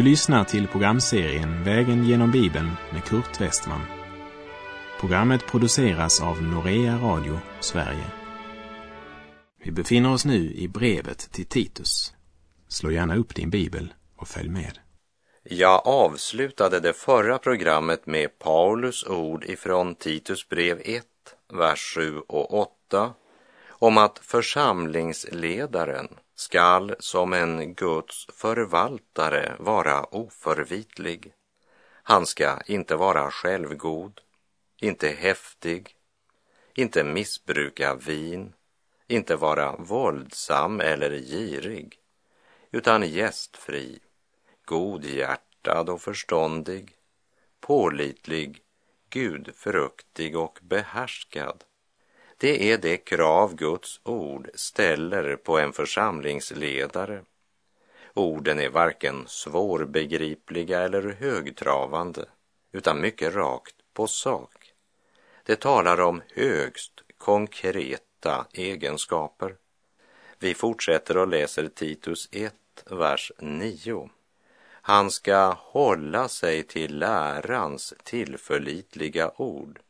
Du lyssnar till programserien Vägen genom Bibeln med Kurt Westman. Programmet produceras av Norea Radio Sverige. Vi befinner oss nu i brevet till Titus. Slå gärna upp din bibel och följ med. Jag avslutade det förra programmet med Paulus ord ifrån Titus brev 1, vers 7 och 8 om att församlingsledaren skall som en Guds förvaltare vara oförvitlig. Han ska inte vara självgod, inte häftig, inte missbruka vin, inte vara våldsam eller girig, utan gästfri, godhjärtad och förståndig, pålitlig, gudfruktig och behärskad. Det är det krav Guds ord ställer på en församlingsledare. Orden är varken svårbegripliga eller högtravande, utan mycket rakt på sak. Det talar om högst konkreta egenskaper. Vi fortsätter och läser Titus 1, vers 9. Han ska hålla sig till lärans tillförlitliga ord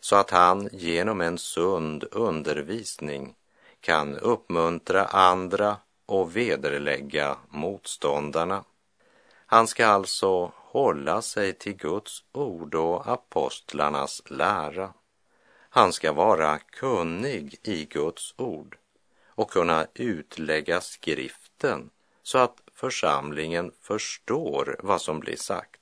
så att han genom en sund undervisning kan uppmuntra andra och vederlägga motståndarna. Han ska alltså hålla sig till Guds ord och apostlarnas lära. Han ska vara kunnig i Guds ord och kunna utlägga skriften så att församlingen förstår vad som blir sagt.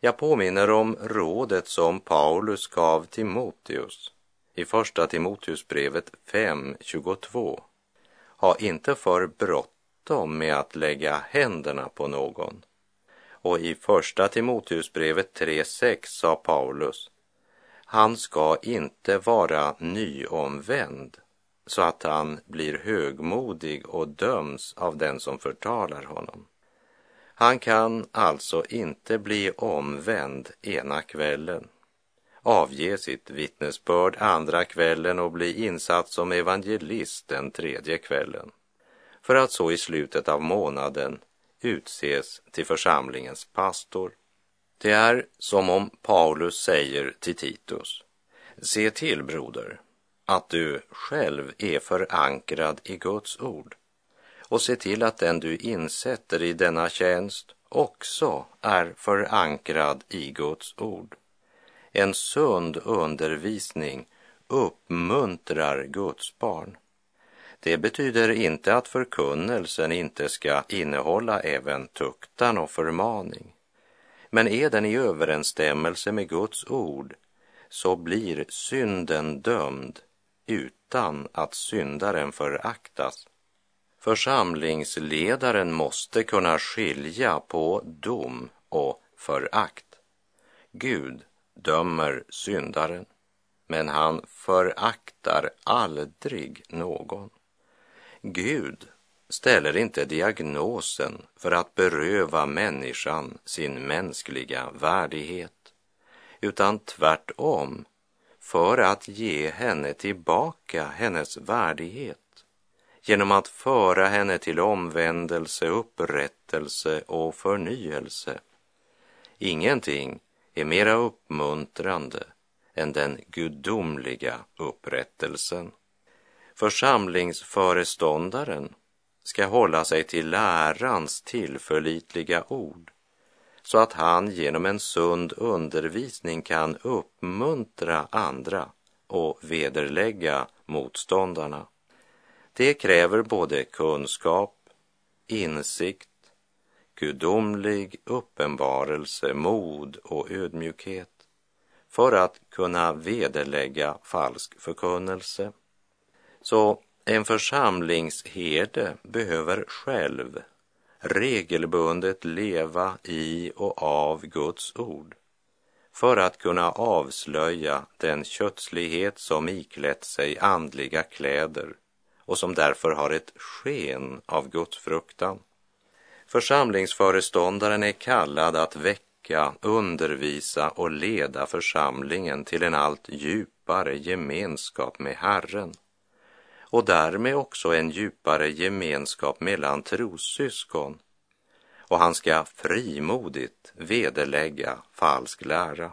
Jag påminner om rådet som Paulus gav Timoteus i Första Timoteusbrevet 5.22. Ha inte för bråttom med att lägga händerna på någon. Och i Första Timoteusbrevet 3.6 sa Paulus, han ska inte vara nyomvänd så att han blir högmodig och döms av den som förtalar honom. Han kan alltså inte bli omvänd ena kvällen, avge sitt vittnesbörd andra kvällen och bli insatt som evangelist den tredje kvällen, för att så i slutet av månaden utses till församlingens pastor. Det är som om Paulus säger till Titus, se till broder, att du själv är förankrad i Guds ord och se till att den du insätter i denna tjänst också är förankrad i Guds ord. En sund undervisning uppmuntrar Guds barn. Det betyder inte att förkunnelsen inte ska innehålla även tuktan och förmaning. Men är den i överensstämmelse med Guds ord så blir synden dömd utan att syndaren föraktas. Församlingsledaren måste kunna skilja på dom och förakt. Gud dömer syndaren, men han föraktar aldrig någon. Gud ställer inte diagnosen för att beröva människan sin mänskliga värdighet, utan tvärtom för att ge henne tillbaka hennes värdighet genom att föra henne till omvändelse, upprättelse och förnyelse. Ingenting är mera uppmuntrande än den gudomliga upprättelsen. Församlingsföreståndaren ska hålla sig till lärans tillförlitliga ord så att han genom en sund undervisning kan uppmuntra andra och vederlägga motståndarna. Det kräver både kunskap, insikt, gudomlig uppenbarelse, mod och ödmjukhet för att kunna vederlägga falsk förkunnelse. Så en församlingsherde behöver själv regelbundet leva i och av Guds ord för att kunna avslöja den kötslighet som iklätt sig andliga kläder och som därför har ett sken av gudsfruktan. Församlingsföreståndaren är kallad att väcka, undervisa och leda församlingen till en allt djupare gemenskap med Herren och därmed också en djupare gemenskap mellan trossyskon. och han ska frimodigt vederlägga falsk lära.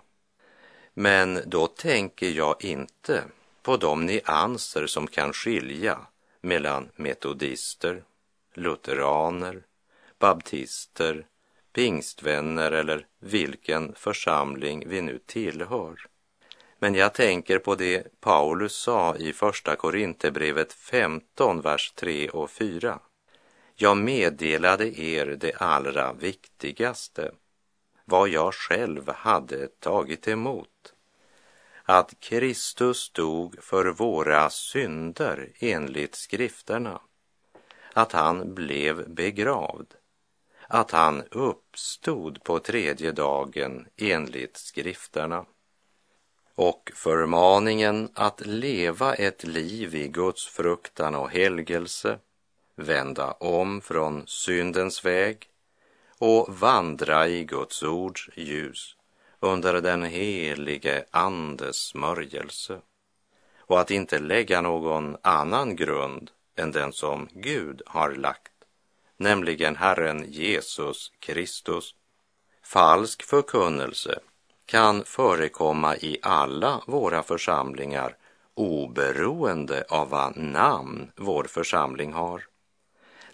Men då tänker jag inte på de nyanser som kan skilja mellan metodister, lutheraner, baptister, pingstvänner eller vilken församling vi nu tillhör. Men jag tänker på det Paulus sa i Första Korinthierbrevet 15, vers 3 och 4. Jag meddelade er det allra viktigaste, vad jag själv hade tagit emot. Att Kristus dog för våra synder enligt skrifterna, att han blev begravd, att han uppstod på tredje dagen enligt skrifterna. Och förmaningen att leva ett liv i Guds fruktan och helgelse, vända om från syndens väg och vandra i Guds ords ljus under den helige Andes smörjelse och att inte lägga någon annan grund än den som Gud har lagt, nämligen Herren Jesus Kristus. Falsk förkunnelse kan förekomma i alla våra församlingar oberoende av vad namn vår församling har.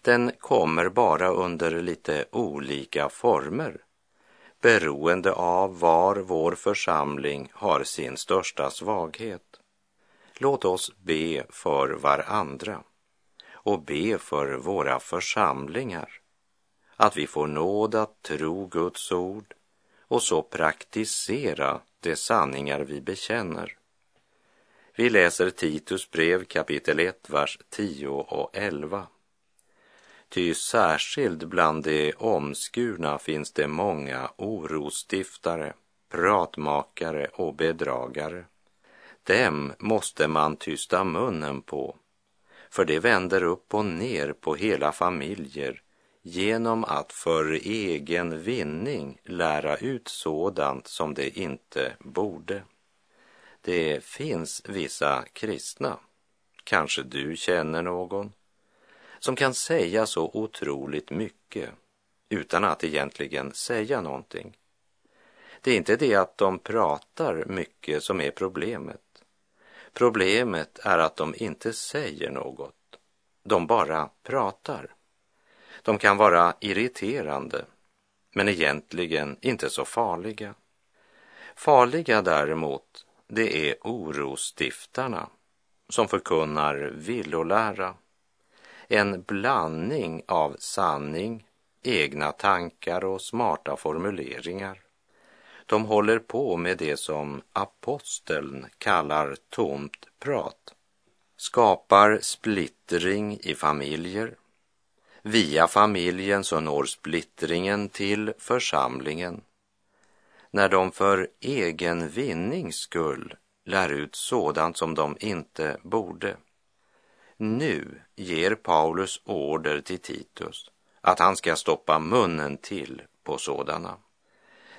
Den kommer bara under lite olika former beroende av var vår församling har sin största svaghet. Låt oss be för varandra och be för våra församlingar att vi får nåd att tro Guds ord och så praktisera de sanningar vi bekänner. Vi läser Titus brev kapitel 1, vers 10 och 11. Ty särskilt bland de omskurna finns det många orostiftare, pratmakare och bedragare. Dem måste man tysta munnen på, för det vänder upp och ner på hela familjer genom att för egen vinning lära ut sådant som det inte borde. Det finns vissa kristna, kanske du känner någon, som kan säga så otroligt mycket utan att egentligen säga någonting. Det är inte det att de pratar mycket som är problemet. Problemet är att de inte säger något. De bara pratar. De kan vara irriterande, men egentligen inte så farliga. Farliga däremot, det är orostiftarna som förkunnar villolära. En blandning av sanning, egna tankar och smarta formuleringar. De håller på med det som aposteln kallar tomt prat. Skapar splittring i familjer, Via familjen så når splittringen till församlingen. När de för egen vinnings skull lär ut sådant som de inte borde. Nu ger Paulus order till Titus att han ska stoppa munnen till på sådana.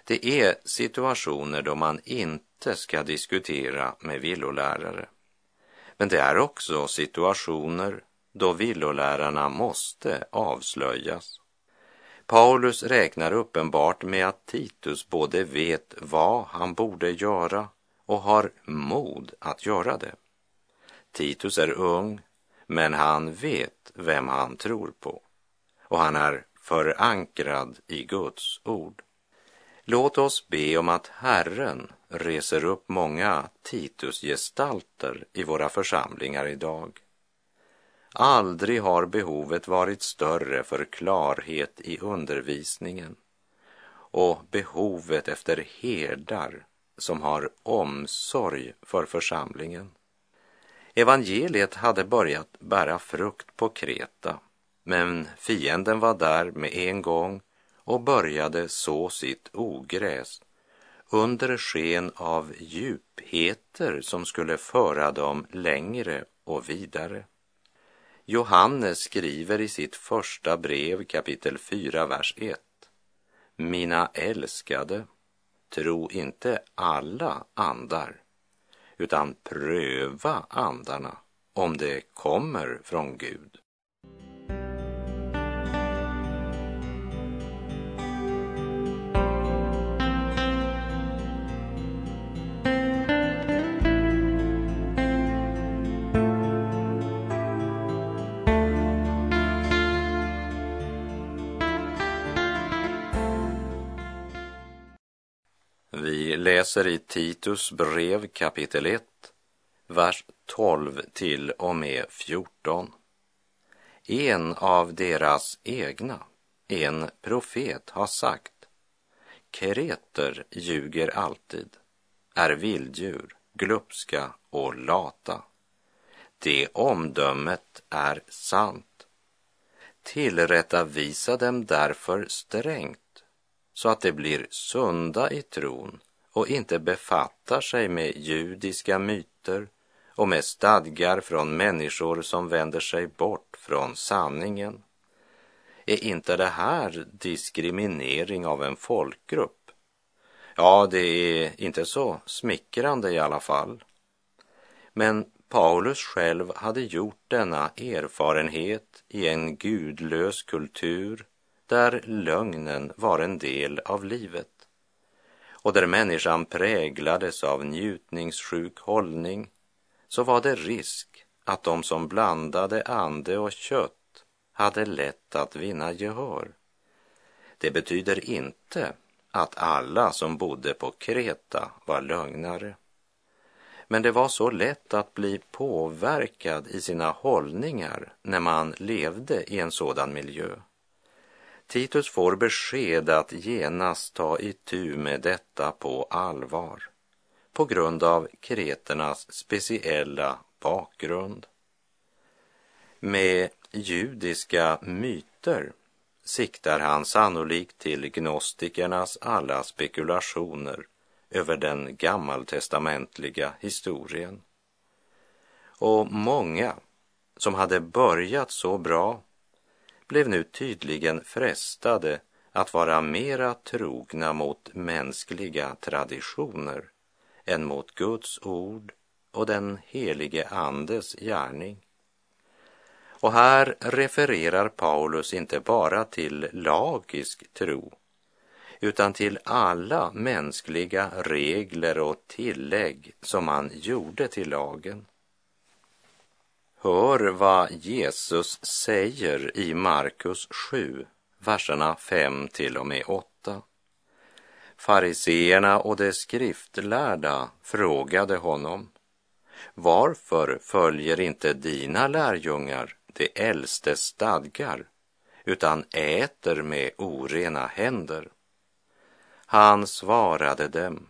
Det är situationer då man inte ska diskutera med villolärare. Men det är också situationer då villolärarna måste avslöjas. Paulus räknar uppenbart med att Titus både vet vad han borde göra och har mod att göra det. Titus är ung, men han vet vem han tror på och han är förankrad i Guds ord. Låt oss be om att Herren reser upp många Titusgestalter i våra församlingar idag Aldrig har behovet varit större för klarhet i undervisningen och behovet efter herdar som har omsorg för församlingen. Evangeliet hade börjat bära frukt på Kreta, men fienden var där med en gång och började så sitt ogräs under sken av djupheter som skulle föra dem längre och vidare. Johannes skriver i sitt första brev kapitel 4, vers 1. Mina älskade, tro inte alla andar, utan pröva andarna om det kommer från Gud. Läser i Titus brev kapitel 1, vers 12 till och med 14. En av deras egna, en profet, har sagt Kreter ljuger alltid, är vilddjur, glupska och lata. Det omdömet är sant. Tillrättavisa dem därför strängt så att de blir sunda i tron och inte befattar sig med judiska myter och med stadgar från människor som vänder sig bort från sanningen. Är inte det här diskriminering av en folkgrupp? Ja, det är inte så smickrande i alla fall. Men Paulus själv hade gjort denna erfarenhet i en gudlös kultur där lögnen var en del av livet och där människan präglades av njutningssjuk hållning så var det risk att de som blandade ande och kött hade lätt att vinna gehör. Det betyder inte att alla som bodde på Kreta var lögnare. Men det var så lätt att bli påverkad i sina hållningar när man levde i en sådan miljö. Titus får besked att genast ta itu med detta på allvar på grund av kreternas speciella bakgrund. Med judiska myter siktar han sannolikt till gnostikernas alla spekulationer över den gammaltestamentliga historien. Och många som hade börjat så bra blev nu tydligen frestade att vara mera trogna mot mänskliga traditioner än mot Guds ord och den helige Andes gärning. Och här refererar Paulus inte bara till lagisk tro utan till alla mänskliga regler och tillägg som man gjorde till lagen. Hör vad Jesus säger i Markus 7, verserna 5 till och med 8. Fariseerna och de skriftlärda frågade honom Varför följer inte dina lärjungar de äldstes stadgar utan äter med orena händer? Han svarade dem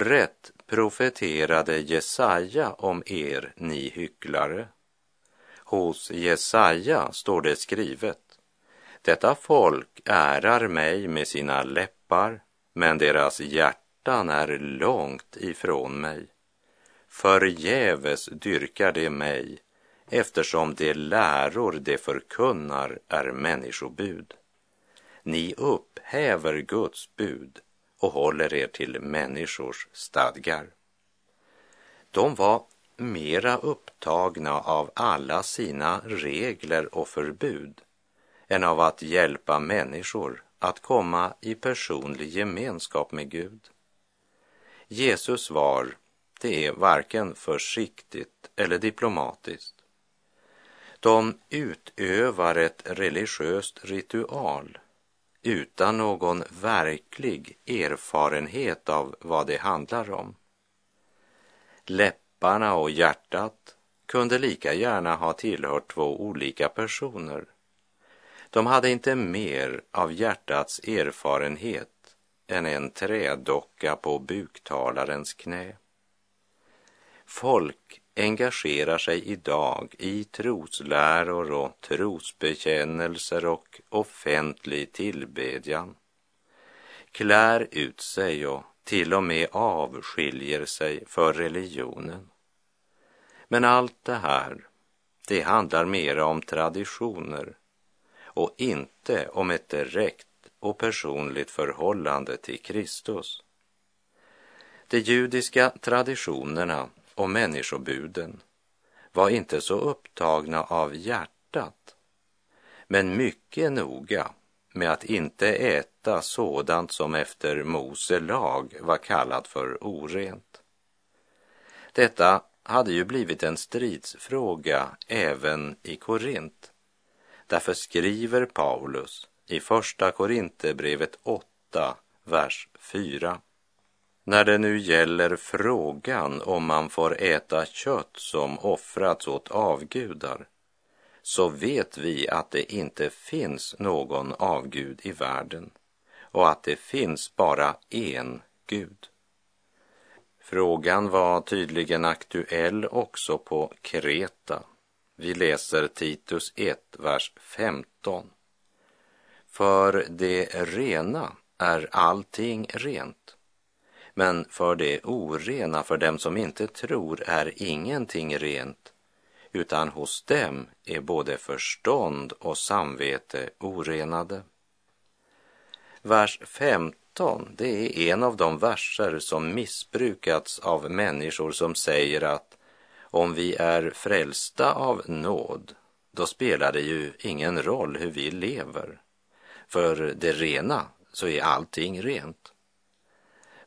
Rätt profeterade Jesaja om er, ni hycklare. Hos Jesaja står det skrivet Detta folk ärar mig med sina läppar men deras hjärtan är långt ifrån mig. Förgäves dyrkar de mig eftersom de läror de förkunnar är människobud. Ni upphäver Guds bud och håller er till människors stadgar. De var mera upptagna av alla sina regler och förbud än av att hjälpa människor att komma i personlig gemenskap med Gud. Jesus svar, det är varken försiktigt eller diplomatiskt. De utövar ett religiöst ritual utan någon verklig erfarenhet av vad det handlar om. Läpparna och hjärtat kunde lika gärna ha tillhört två olika personer de hade inte mer av hjärtats erfarenhet än en trädocka på buktalarens knä. Folk engagerar sig idag i trosläror och trosbekännelser och offentlig tillbedjan, klär ut sig och till och med avskiljer sig för religionen. Men allt det här, det handlar mera om traditioner och inte om ett direkt och personligt förhållande till Kristus. De judiska traditionerna och människobuden var inte så upptagna av hjärtat, men mycket noga med att inte äta sådant som efter Mose lag var kallat för orent. Detta hade ju blivit en stridsfråga även i Korint Därför skriver Paulus i Första Korinthierbrevet 8, vers 4. När det nu gäller frågan om man får äta kött som offrats åt avgudar så vet vi att det inte finns någon avgud i världen och att det finns bara en Gud. Frågan var tydligen aktuell också på Kreta. Vi läser Titus 1, vers 15. För det rena är allting rent, men för det orena, för dem som inte tror, är ingenting rent, utan hos dem är både förstånd och samvete orenade. Vers 15, det är en av de verser som missbrukats av människor som säger att om vi är frälsta av nåd, då spelar det ju ingen roll hur vi lever. För det rena så är allting rent.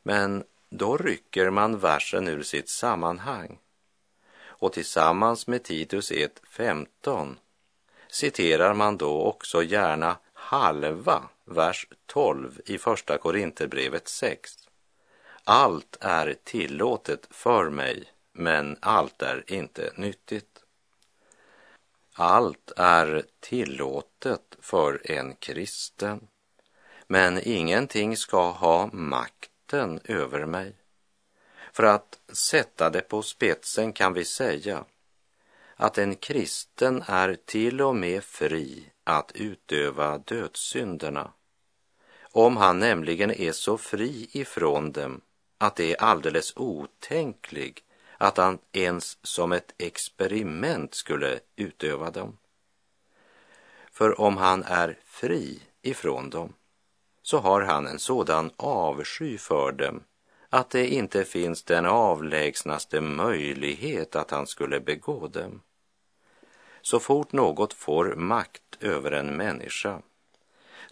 Men då rycker man versen ur sitt sammanhang och tillsammans med Titus 1.15 citerar man då också gärna halva vers 12 i Första Korinthierbrevet 6. Allt är tillåtet för mig, men allt är inte nyttigt. Allt är tillåtet för en kristen, men ingenting ska ha makt makten över mig. För att sätta det på spetsen kan vi säga att en kristen är till och med fri att utöva dödssynderna. Om han nämligen är så fri ifrån dem att det är alldeles otänklig att han ens som ett experiment skulle utöva dem. För om han är fri ifrån dem så har han en sådan avsky för dem att det inte finns den avlägsnaste möjlighet att han skulle begå dem. Så fort något får makt över en människa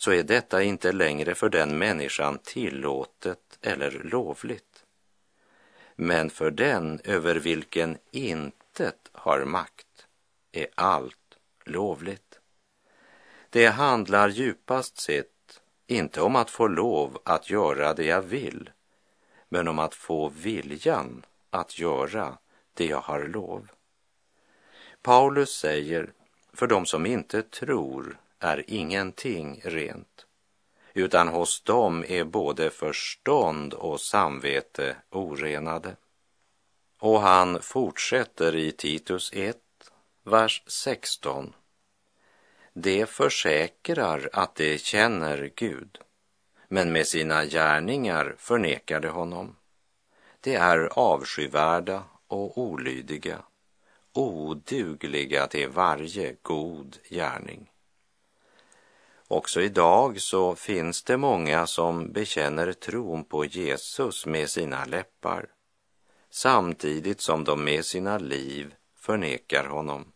så är detta inte längre för den människan tillåtet eller lovligt. Men för den över vilken intet har makt är allt lovligt. Det handlar djupast sett inte om att få lov att göra det jag vill men om att få viljan att göra det jag har lov. Paulus säger, för de som inte tror är ingenting rent, utan hos dem är både förstånd och samvete orenade. Och han fortsätter i Titus 1, vers 16. Det försäkrar att det känner Gud men med sina gärningar förnekar de honom. De är avskyvärda och olydiga, odugliga till varje god gärning. Också idag så finns det många som bekänner tron på Jesus med sina läppar, samtidigt som de med sina liv förnekar honom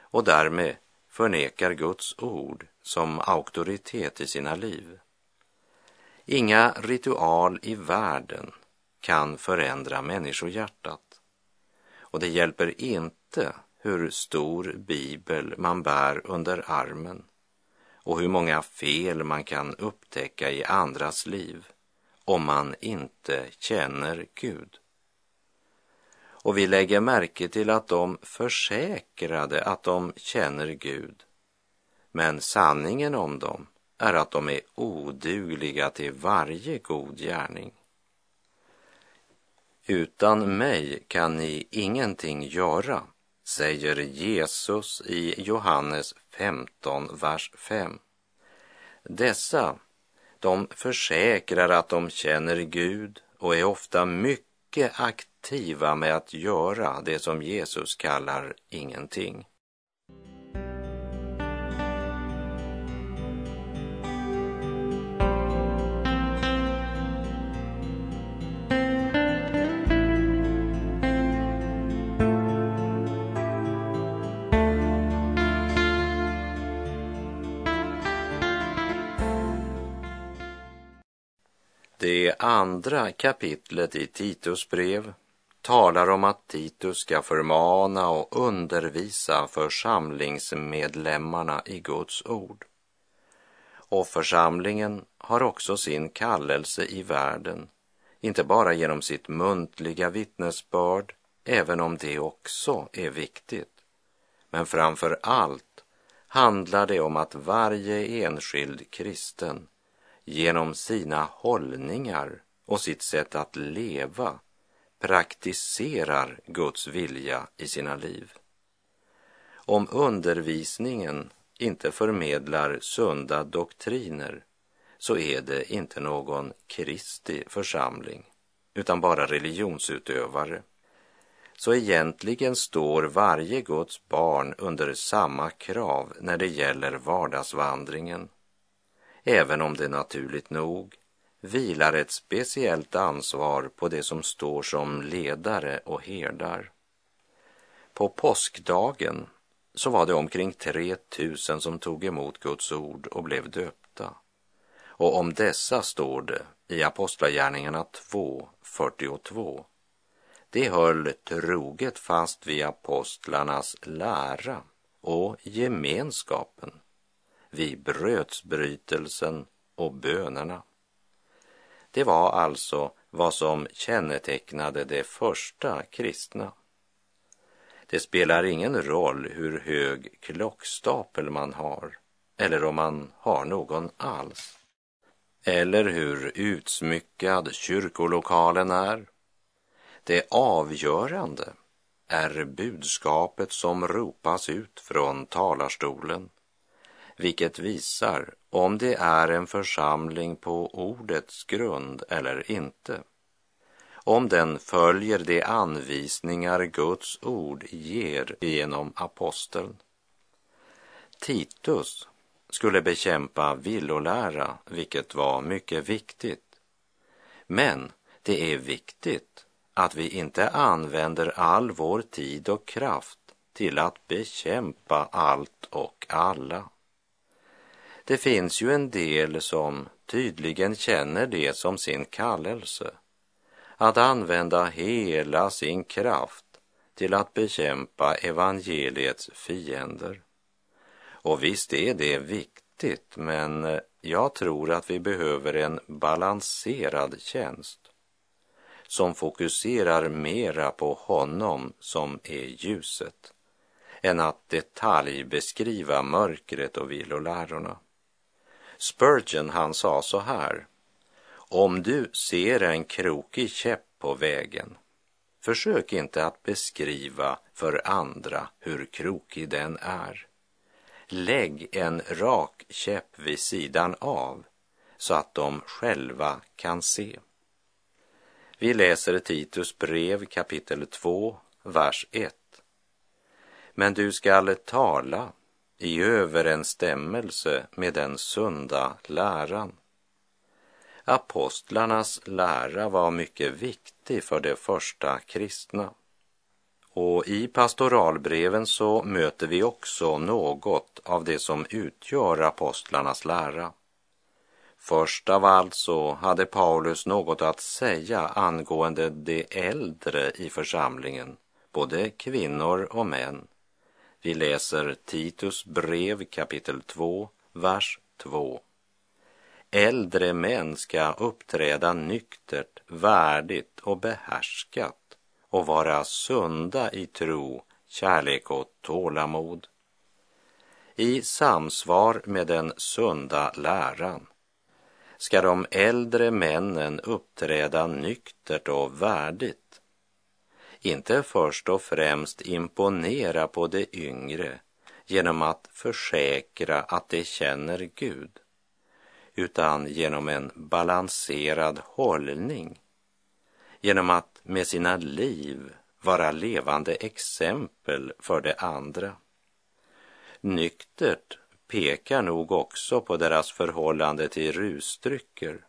och därmed förnekar Guds ord som auktoritet i sina liv. Inga ritual i världen kan förändra människohjärtat. Och det hjälper inte hur stor bibel man bär under armen och hur många fel man kan upptäcka i andras liv om man inte känner Gud. Och vi lägger märke till att de försäkrade att de känner Gud. Men sanningen om dem är att de är odugliga till varje god gärning. Utan mig kan ni ingenting göra, säger Jesus i Johannes 15, vers 5. Dessa, de försäkrar att de känner Gud och är ofta mycket aktiva med att göra det som Jesus kallar ingenting. Det andra kapitlet i Titus brev talar om att Titus ska förmana och undervisa församlingsmedlemmarna i Guds ord. Och församlingen har också sin kallelse i världen inte bara genom sitt muntliga vittnesbörd, även om det också är viktigt, men framför allt handlar det om att varje enskild kristen genom sina hållningar och sitt sätt att leva praktiserar Guds vilja i sina liv. Om undervisningen inte förmedlar sunda doktriner så är det inte någon Kristi församling utan bara religionsutövare. Så egentligen står varje Guds barn under samma krav när det gäller vardagsvandringen. Även om det naturligt nog vilar ett speciellt ansvar på det som står som ledare och herdar. På påskdagen så var det omkring 3000 som tog emot Guds ord och blev döpta. Och om dessa står det i Apostlagärningarna 2, 42. De höll troget fast vid apostlarnas lära och gemenskapen, vid brödsbrytelsen och bönerna. Det var alltså vad som kännetecknade de första kristna. Det spelar ingen roll hur hög klockstapel man har eller om man har någon alls. Eller hur utsmyckad kyrkolokalen är. Det avgörande är budskapet som ropas ut från talarstolen, vilket visar om det är en församling på ordets grund eller inte om den följer de anvisningar Guds ord ger genom aposteln. Titus skulle bekämpa villolära, vilket var mycket viktigt. Men det är viktigt att vi inte använder all vår tid och kraft till att bekämpa allt och alla. Det finns ju en del som tydligen känner det som sin kallelse att använda hela sin kraft till att bekämpa evangeliets fiender. Och visst är det viktigt, men eh, jag tror att vi behöver en balanserad tjänst som fokuserar mera på honom som är ljuset än att detaljbeskriva mörkret och vilolärorna. Spurgeon han sa så här om du ser en krokig käpp på vägen, försök inte att beskriva för andra hur krokig den är. Lägg en rak käpp vid sidan av så att de själva kan se. Vi läser Titus brev kapitel 2, vers 1. Men du skall tala i överensstämmelse med den sunda läran Apostlarnas lära var mycket viktig för de första kristna. Och i pastoralbreven så möter vi också något av det som utgör apostlarnas lära. Först av allt så hade Paulus något att säga angående de äldre i församlingen, både kvinnor och män. Vi läser Titus brev kapitel 2, vers 2. Äldre män ska uppträda nyktert, värdigt och behärskat och vara sunda i tro, kärlek och tålamod. I samsvar med den sunda läran ska de äldre männen uppträda nyktert och värdigt. Inte först och främst imponera på de yngre genom att försäkra att de känner Gud utan genom en balanserad hållning. Genom att med sina liv vara levande exempel för de andra. Nyktert pekar nog också på deras förhållande till rusdrycker.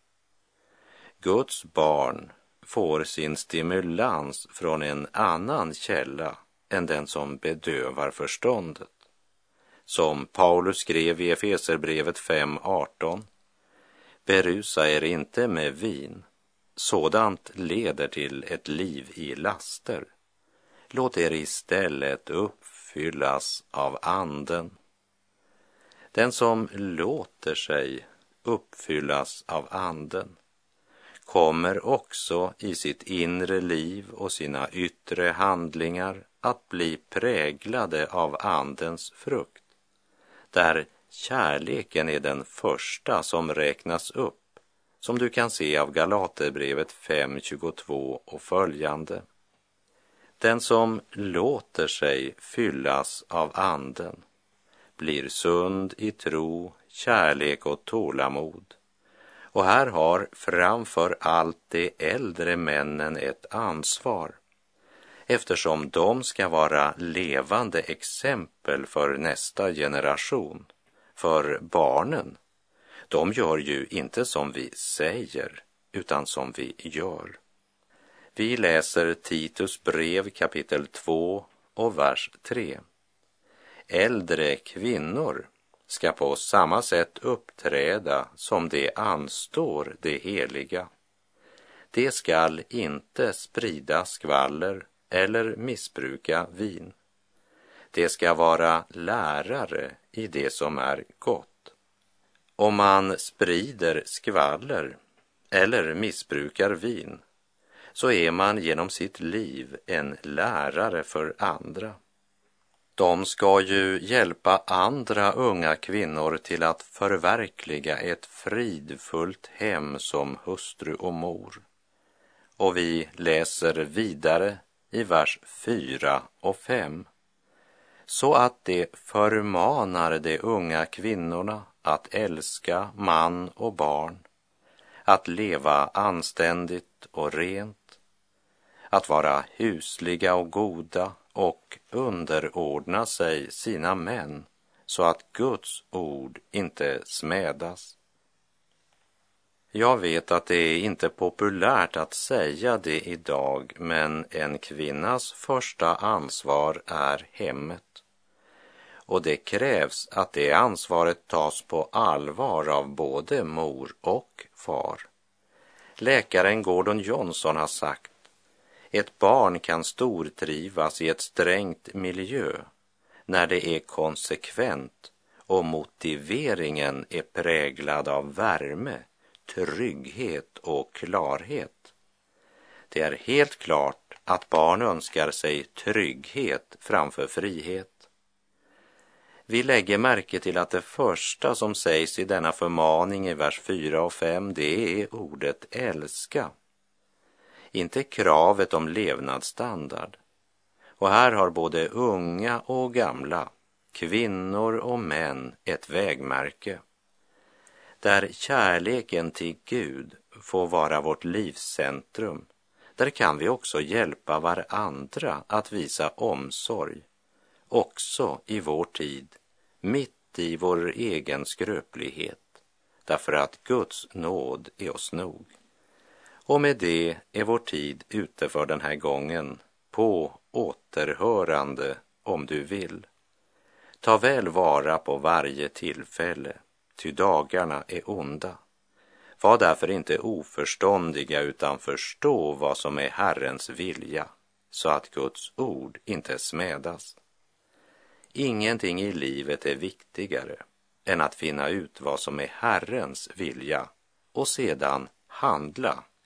Guds barn får sin stimulans från en annan källa än den som bedövar förståndet. Som Paulus skrev i Efeserbrevet 5.18 Berusa er inte med vin. Sådant leder till ett liv i laster. Låt er istället uppfyllas av anden. Den som låter sig uppfyllas av anden kommer också i sitt inre liv och sina yttre handlingar att bli präglade av Andens frukt, där kärleken är den första som räknas upp, som du kan se av Galaterbrevet 5.22 och följande. Den som låter sig fyllas av Anden blir sund i tro, kärlek och tålamod. Och här har framför allt de äldre männen ett ansvar eftersom de ska vara levande exempel för nästa generation, för barnen. De gör ju inte som vi säger, utan som vi gör. Vi läser Titus brev kapitel 2 och vers 3. Äldre kvinnor ska på samma sätt uppträda som det anstår det heliga. De skall inte sprida skvaller eller missbruka vin. De ska vara lärare i det som är gott. Om man sprider skvaller eller missbrukar vin så är man genom sitt liv en lärare för andra. De ska ju hjälpa andra unga kvinnor till att förverkliga ett fridfullt hem som hustru och mor. Och vi läser vidare i vers 4 och 5. Så att det förmanar de unga kvinnorna att älska man och barn, att leva anständigt och rent, att vara husliga och goda och underordna sig sina män så att Guds ord inte smädas. Jag vet att det är inte populärt att säga det idag, men en kvinnas första ansvar är hemmet. Och det krävs att det ansvaret tas på allvar av både mor och far. Läkaren Gordon Johnson har sagt ett barn kan stortrivas i ett strängt miljö när det är konsekvent och motiveringen är präglad av värme, trygghet och klarhet. Det är helt klart att barn önskar sig trygghet framför frihet. Vi lägger märke till att det första som sägs i denna förmaning i vers 4 och 5, det är ordet älska inte kravet om levnadsstandard. Och här har både unga och gamla, kvinnor och män ett vägmärke där kärleken till Gud får vara vårt livscentrum. Där kan vi också hjälpa varandra att visa omsorg, också i vår tid, mitt i vår egen skröplighet, därför att Guds nåd är oss nog. Och med det är vår tid ute för den här gången. På återhörande om du vill. Ta väl vara på varje tillfälle, ty dagarna är onda. Var därför inte oförståndiga utan förstå vad som är Herrens vilja, så att Guds ord inte smädas. Ingenting i livet är viktigare än att finna ut vad som är Herrens vilja och sedan handla